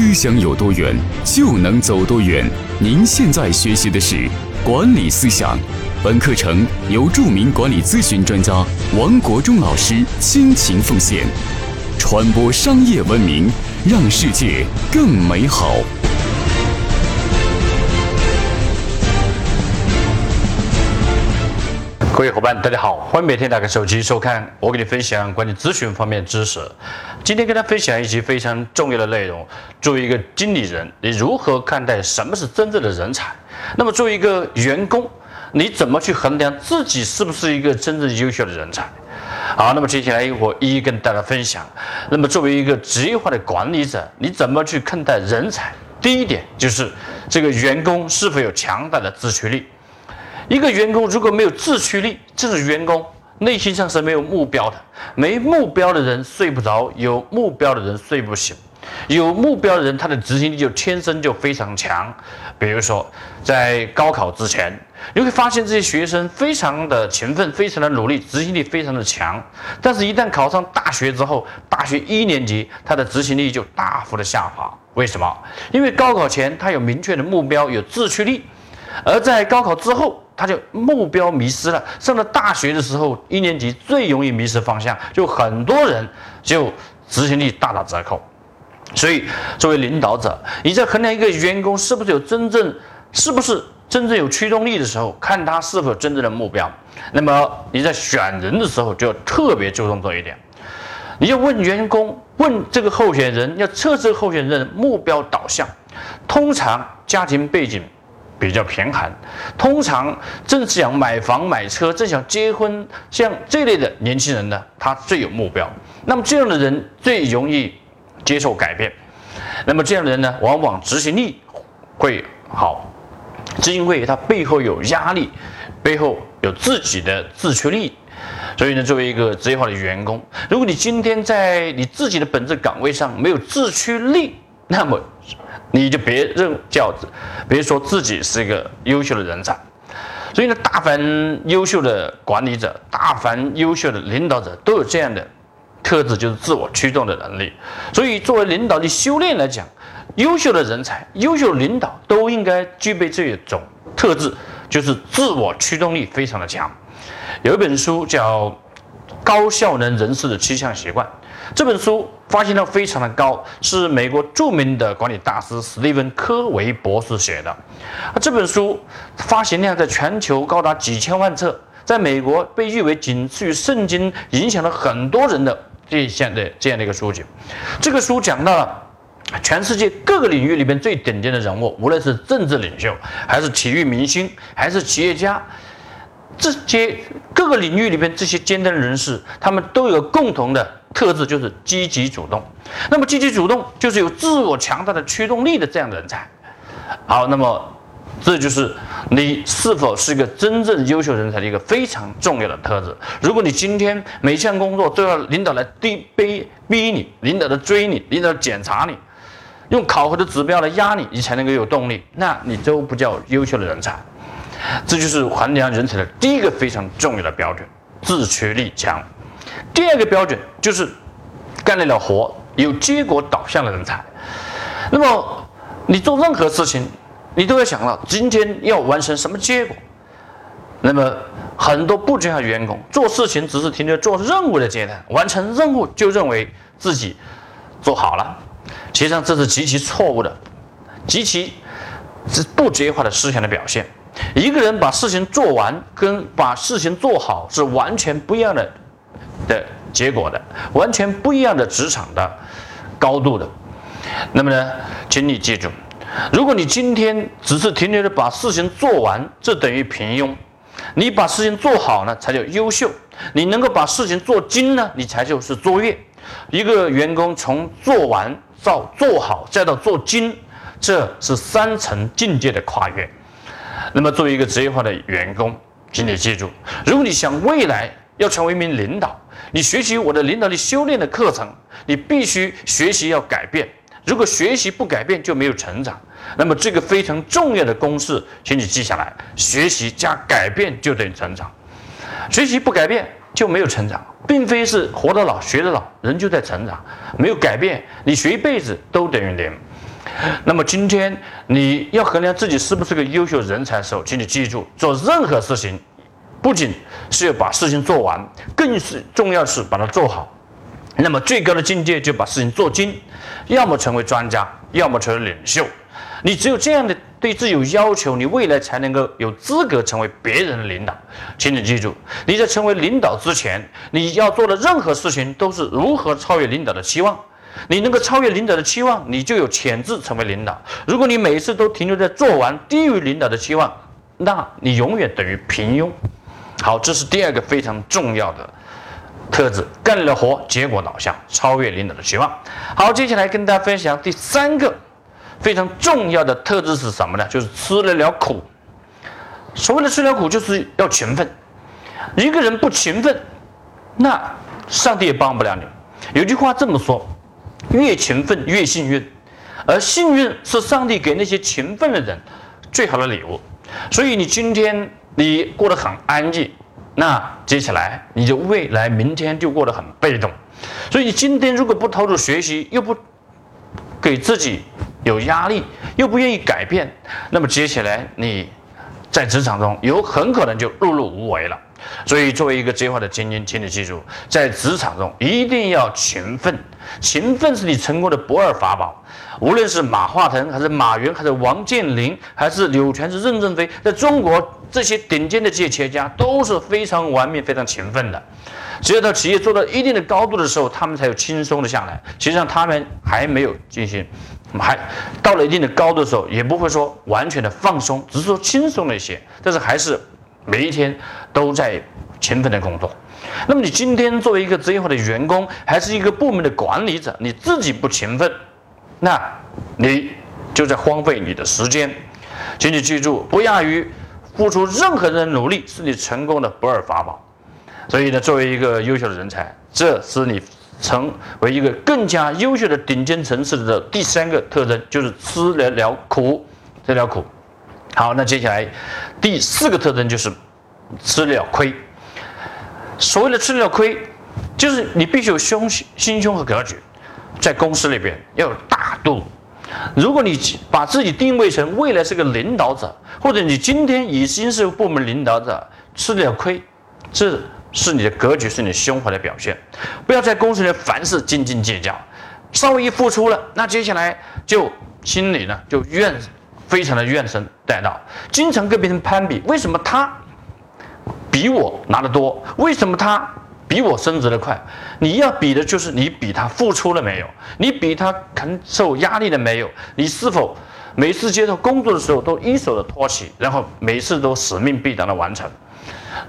思想有多远，就能走多远。您现在学习的是管理思想，本课程由著名管理咨询专家王国忠老师倾情奉献，传播商业文明，让世界更美好。各位伙伴，大家好，欢迎每天打开手机收看我给你分享管理咨询方面知识。今天跟大家分享一期非常重要的内容。作为一个经理人，你如何看待什么是真正的人才？那么作为一个员工，你怎么去衡量自己是不是一个真正优秀的人才？好，那么接下来我一一跟大家分享。那么作为一个职业化的管理者，你怎么去看待人才？第一点就是这个员工是否有强大的自驱力。一个员工如果没有自驱力，这种员工内心上是没有目标的。没目标的人睡不着，有目标的人睡不醒。有目标的人，他的执行力就天生就非常强。比如说，在高考之前，你会发现这些学生非常的勤奋，非常的努力，执行力非常的强。但是，一旦考上大学之后，大学一年级，他的执行力就大幅的下滑。为什么？因为高考前他有明确的目标，有自驱力，而在高考之后。他就目标迷失了。上了大学的时候，一年级最容易迷失方向，就很多人就执行力大打折扣。所以，作为领导者，你在衡量一个员工是不是有真正、是不是真正有驱动力的时候，看他是否真正的目标。那么你在选人的时候，就要特别注重这一点。你要问员工，问这个候选人，要测试候选人目标导向。通常家庭背景。比较贫寒，通常正想买房买车，正想结婚，像这类的年轻人呢，他最有目标。那么这样的人最容易接受改变。那么这样的人呢，往往执行力会好，是因为他背后有压力，背后有自己的自驱力。所以呢，作为一个职业化的员工，如果你今天在你自己的本职岗位上没有自驱力，那么。你就别认叫，别说自己是一个优秀的人才。所以呢，大凡优秀的管理者，大凡优秀的领导者，都有这样的特质，就是自我驱动的能力。所以，作为领导的修炼来讲，优秀的人才、优秀领导都应该具备这种特质，就是自我驱动力非常的强。有一本书叫《高效能人士的七项习惯》。这本书发行量非常的高，是美国著名的管理大师史蒂文·科维博士写的。这本书发行量在全球高达几千万册，在美国被誉为仅次于圣经，影响了很多人的这项的这样的一个书籍。这个书讲到了全世界各个领域里面最顶尖的人物，无论是政治领袖，还是体育明星，还是企业家。这些各个领域里边，这些尖端人士，他们都有共同的特质，就是积极主动。那么，积极主动就是有自我强大的驱动力的这样的人才。好，那么这就是你是否是一个真正优秀人才的一个非常重要的特质。如果你今天每项工作都要领导来逼逼逼你，领导来追你，领导检查你，用考核的指标来压你，你才能够有动力，那你都不叫优秀的人才。这就是衡量人才的第一个非常重要的标准，自驱力强。第二个标准就是干得了活、有结果导向的人才。那么你做任何事情，你都要想到今天要完成什么结果。那么很多不专业的员工做事情只是停留做任务的阶段，完成任务就认为自己做好了，实际上这是极其错误的，极其是不职业化的思想的表现。一个人把事情做完，跟把事情做好是完全不一样的的结果的，完全不一样的职场的高度的。那么呢，请你记住，如果你今天只是停留着把事情做完，这等于平庸；你把事情做好呢，才叫优秀；你能够把事情做精呢，你才就是卓越。一个员工从做完到做好再到做精，这是三层境界的跨越。那么，作为一个职业化的员工，请你记住：如果你想未来要成为一名领导，你学习我的领导力修炼的课程，你必须学习要改变。如果学习不改变，就没有成长。那么，这个非常重要的公式，请你记下来：学习加改变就等于成长。学习不改变就没有成长，并非是活到老学到老，人就在成长。没有改变，你学一辈子都等于零。那么今天你要衡量自己是不是个优秀人才的时候，请你记住，做任何事情，不仅是要把事情做完，更是重要的是把它做好。那么最高的境界就把事情做精，要么成为专家，要么成为领袖。你只有这样的对自己有要求，你未来才能够有资格成为别人的领导。请你记住，你在成为领导之前，你要做的任何事情都是如何超越领导的期望。你能够超越领导的期望，你就有潜质成为领导。如果你每一次都停留在做完低于领导的期望，那你永远等于平庸。好，这是第二个非常重要的特质：干了活，结果导向，超越领导的期望。好，接下来跟大家分享第三个。非常重要的特质是什么呢？就是吃得了苦。所谓的吃了苦，就是要勤奋。一个人不勤奋，那上帝也帮不了你。有句话这么说：越勤奋越幸运，而幸运是上帝给那些勤奋的人最好的礼物。所以你今天你过得很安逸，那接下来你就未来明天就过得很被动。所以你今天如果不投入学习，又不给自己。有压力又不愿意改变，那么接下来你在职场中有很可能就碌碌无为了。所以，作为一个职业化的精英，请你记住，在职场中一定要勤奋。勤奋是你成功的不二法宝。无论是马化腾，还是马云，还是王健林，还是柳传志、任正非，在中国这些顶尖的这些企业家都是非常完美、非常勤奋的。只有到企业做到一定的高度的时候，他们才有轻松的下来。实际上，他们还没有进行。还到了一定的高度的时候，也不会说完全的放松，只是说轻松了一些，但是还是每一天都在勤奋的工作。那么你今天作为一个职业化的员工，还是一个部门的管理者，你自己不勤奋，那你就在荒废你的时间。请你记住，不亚于付出任何人的努力，是你成功的不二法宝。所以呢，作为一个优秀的人才，这是你。成为一个更加优秀的顶尖城市的第三个特征，就是吃得了苦，吃了苦。好，那接下来第四个特征就是吃了亏。所谓的吃了亏，就是你必须有胸心胸和格局，在公司里边要有大度。如果你把自己定位成未来是个领导者，或者你今天已经是部门领导者，吃了亏，这。是你的格局，是你胸怀的表现。不要在公司里凡事斤斤计较，稍微一付出了，那接下来就心里呢就怨，非常的怨声载道，经常跟别人攀比。为什么他比我拿得多？为什么他比我升职的快？你要比的就是你比他付出了没有？你比他承受压力了没有？你是否每次接受工作的时候都一手的托起，然后每次都使命必达的完成？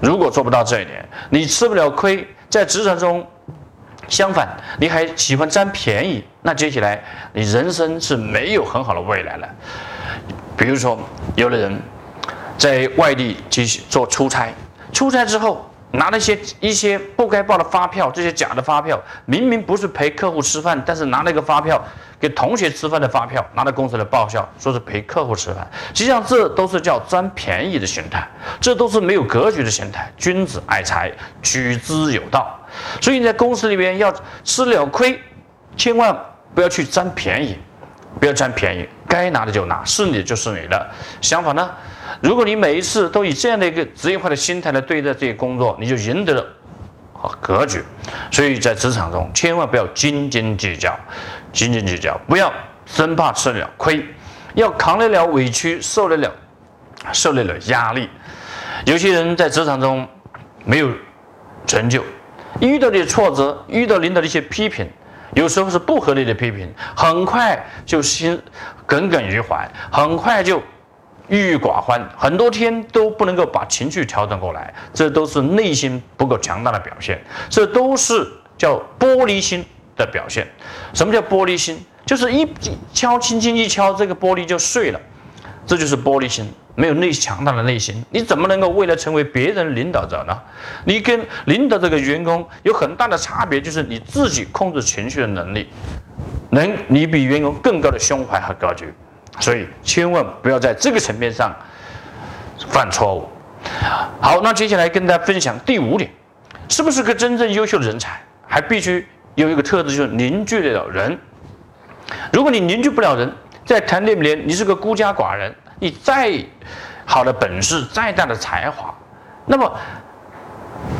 如果做不到这一点，你吃不了亏，在职场中，相反，你还喜欢占便宜，那接下来你人生是没有很好的未来了。比如说，有的人在外地继续做出差，出差之后拿了一些一些不该报的发票，这些假的发票，明明不是陪客户吃饭，但是拿了一个发票。给同学吃饭的发票拿到公司来报销，说是陪客户吃饭，实际上这都是叫占便宜的心态，这都是没有格局的心态。君子爱财，取之有道。所以你在公司里边要吃了亏，千万不要去占便宜，不要占便宜，该拿的就拿，是你就是你的。相反呢，如果你每一次都以这样的一个职业化的心态来对待这些工作，你就赢得了格局。所以在职场中，千万不要斤斤计较。斤斤计较，不要生怕吃了亏，要扛得了委屈，受得了受得了压力。有些人在职场中没有成就，遇到的挫折，遇到领导的一些批评，有时候是不合理的批评，很快就心耿耿于怀，很快就郁郁寡欢，很多天都不能够把情绪调整过来，这都是内心不够强大的表现，这都是叫玻璃心。的表现，什么叫玻璃心？就是一敲，轻轻一敲，这个玻璃就碎了，这就是玻璃心，没有内强大的内心，你怎么能够为了成为别人领导者呢？你跟领导这个员工有很大的差别，就是你自己控制情绪的能力，能你比员工更高的胸怀和格局，所以千万不要在这个层面上犯错误。好，那接下来跟大家分享第五点，是不是个真正优秀的人才，还必须。有一个特质就是凝聚得了人。如果你凝聚不了人，在团队里面，你是个孤家寡人，你再好的本事，再大的才华，那么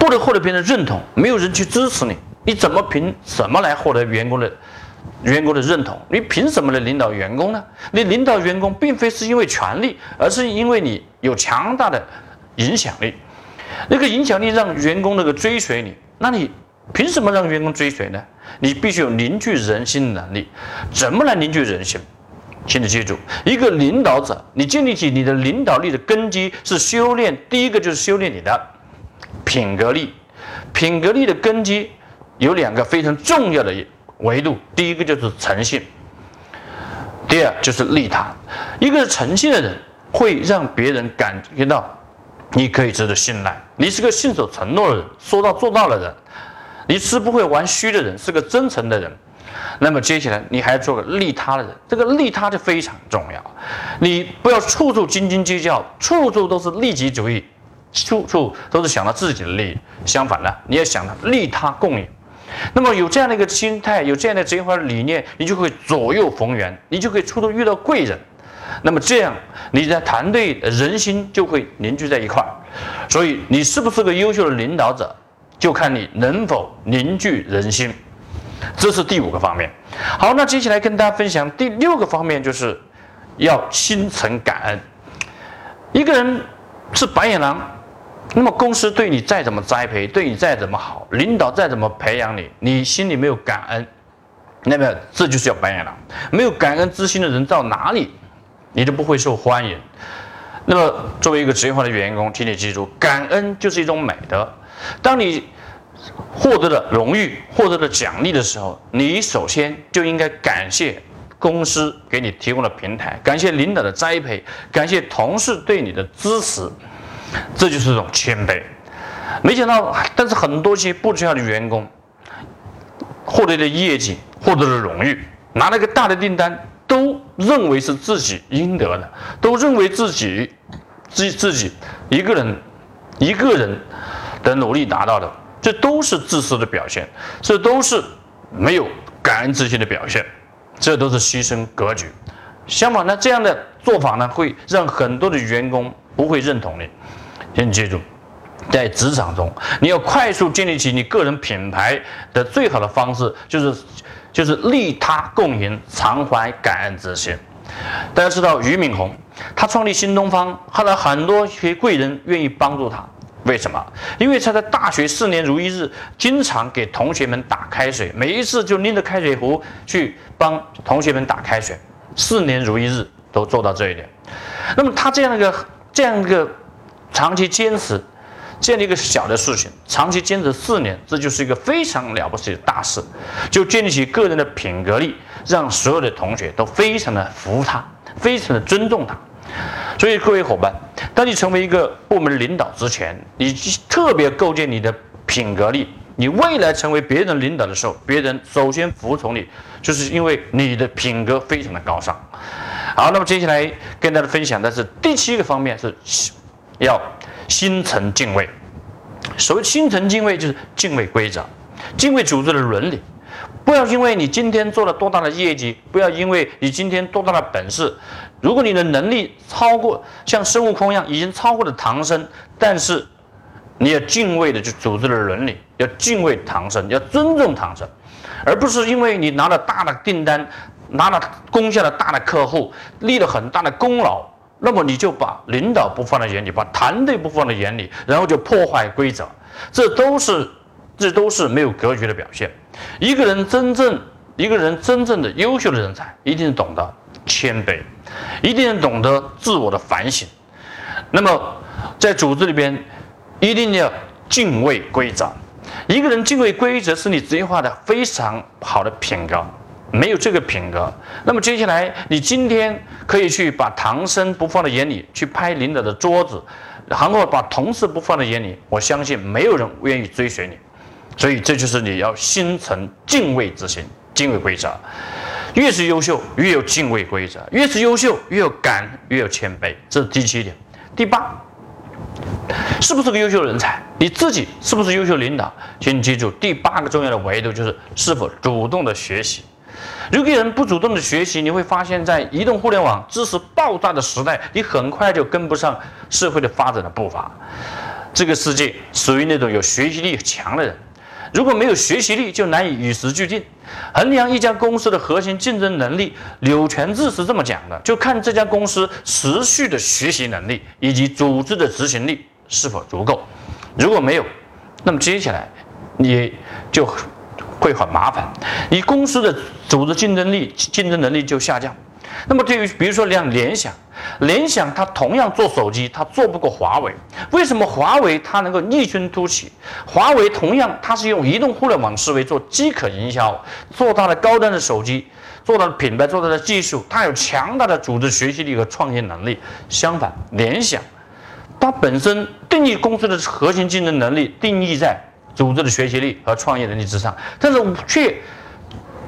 不能获得别人的认同，没有人去支持你，你怎么凭什么来获得员工的员工的认同？你凭什么来领导员工呢？你领导员工，并非是因为权力，而是因为你有强大的影响力。那个影响力让员工那个追随你，那你凭什么让员工追随呢？你必须有凝聚人心的能力。怎么来凝聚人心？请你记住，一个领导者，你建立起你的领导力的根基是修炼。第一个就是修炼你的品格力。品格力的根基有两个非常重要的维度，第一个就是诚信，第二就是利他。一个是诚信的人会让别人感觉到。你可以值得信赖，你是个信守承诺的人，说到做到的人，你是不会玩虚的人，是个真诚的人。那么接下来你还要做个利他的人，这个利他就非常重要。你不要处处斤斤计较，处处都是利己主义，处处都是想到自己的利益。相反呢，你要想到利他共赢。那么有这样的一个心态，有这样的这一块理念，你就会左右逢源，你就可以处处遇到贵人。那么这样，你的团队人心就会凝聚在一块儿。所以，你是不是个优秀的领导者，就看你能否凝聚人心。这是第五个方面。好，那接下来跟大家分享第六个方面，就是要心存感恩。一个人是白眼狼，那么公司对你再怎么栽培，对你再怎么好，领导再怎么培养你，你心里没有感恩，那么这就是叫白眼狼。没有感恩之心的人到哪里？你就不会受欢迎。那么，作为一个职业化的员工，请你记住，感恩就是一种美德。当你获得了荣誉、获得了奖励的时候，你首先就应该感谢公司给你提供的平台，感谢领导的栽培，感谢同事对你的支持。这就是一种谦卑。没想到，但是很多些不重要的员工获得的业绩，获得的荣誉，拿了个大的订单。都认为是自己应得的，都认为自己自自己一个人一个人的努力达到的，这都是自私的表现，这都是没有感恩之心的表现，这都是牺牲格局。相反呢，这样的做法呢，会让很多的员工不会认同你。请记住，在职场中，你要快速建立起你个人品牌的最好的方式就是。就是利他共赢，常怀感恩之心。大家知道俞敏洪，他创立新东方，后来很多些贵人愿意帮助他。为什么？因为他在大学四年如一日，经常给同学们打开水，每一次就拎着开水壶去帮同学们打开水，四年如一日都做到这一点。那么他这样一个这样一个长期坚持。建立一个小的事情，长期坚持四年，这就是一个非常了不起的大事，就建立起个人的品格力，让所有的同学都非常的服他，非常的尊重他。所以各位伙伴，当你成为一个部门领导之前，你特别构建你的品格力，你未来成为别人领导的时候，别人首先服从你，就是因为你的品格非常的高尚。好，那么接下来跟大家分享的是第七个方面是要。心存敬畏，所谓心存敬畏，就是敬畏规则，敬畏组织的伦理。不要因为你今天做了多大的业绩，不要因为你今天多大的本事，如果你的能力超过像孙悟空一样，已经超过了唐僧，但是你要敬畏的就组织的伦理，要敬畏唐僧，要尊重唐僧，而不是因为你拿了大的订单，拿了攻下了大的客户，立了很大的功劳。那么你就把领导不放在眼里，把团队不放在眼里，然后就破坏规则，这都是这都是没有格局的表现。一个人真正一个人真正的优秀的人才，一定懂得谦卑，一定懂得自我的反省。那么在组织里边，一定要敬畏规则。一个人敬畏规则，是你职业化的非常好的品格。没有这个品格，那么接下来你今天可以去把唐僧不放在眼里，去拍领导的桌子，然后把同事不放在眼里，我相信没有人愿意追随你。所以这就是你要心存敬畏之心，敬畏规则。越是优秀，越有敬畏规则；越是优秀，越有感，越有谦卑。这是第七点。第八，是不是个优秀人才？你自己是不是优秀领导？请你记住，第八个重要的维度就是是否主动的学习。如果人不主动的学习，你会发现在移动互联网知识爆炸的时代，你很快就跟不上社会的发展的步伐。这个世界属于那种有学习力强的人，如果没有学习力，就难以与时俱进。衡量一家公司的核心竞争能力，柳传志是这么讲的：就看这家公司持续的学习能力以及组织的执行力是否足够。如果没有，那么接下来你就会很麻烦，你公司的组织竞争力、竞争能力就下降。那么对于比如说像联想，联想它同样做手机，它做不过华为。为什么华为它能够异军突起？华为同样它是用移动互联网思维做饥渴营销，做到了高端的手机，做到了品牌，做到了技术，它有强大的组织学习力和创新能力。相反，联想它本身定义公司的核心竞争能力定义在组织的学习力和创业能力之上，但是却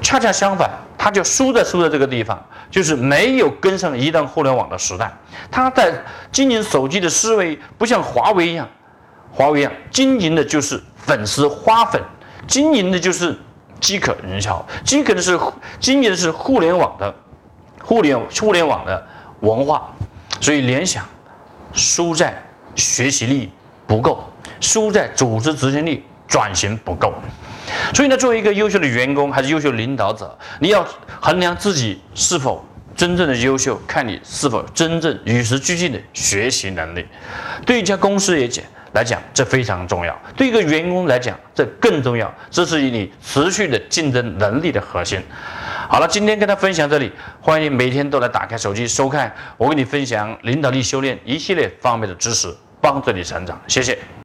恰恰相反，他就输在输在这个地方，就是没有跟上移动互联网的时代。他在经营手机的思维不像华为一样，华为一样经营的就是粉丝花粉，经营的就是饥渴营销，饥渴的是经营的是互联网的互联互联网的文化。所以联想输在学习力不够，输在组织执行力转型不够。所以呢，作为一个优秀的员工还是优秀领导者，你要衡量自己是否真正的优秀，看你是否真正与时俱进的学习能力。对一家公司也讲来讲，这非常重要；对一个员工来讲，这更重要。这是以你持续的竞争能力的核心。好了，今天跟他分享这里，欢迎每天都来打开手机收看我给你分享领导力修炼一系列方面的知识，帮助你成长。谢谢。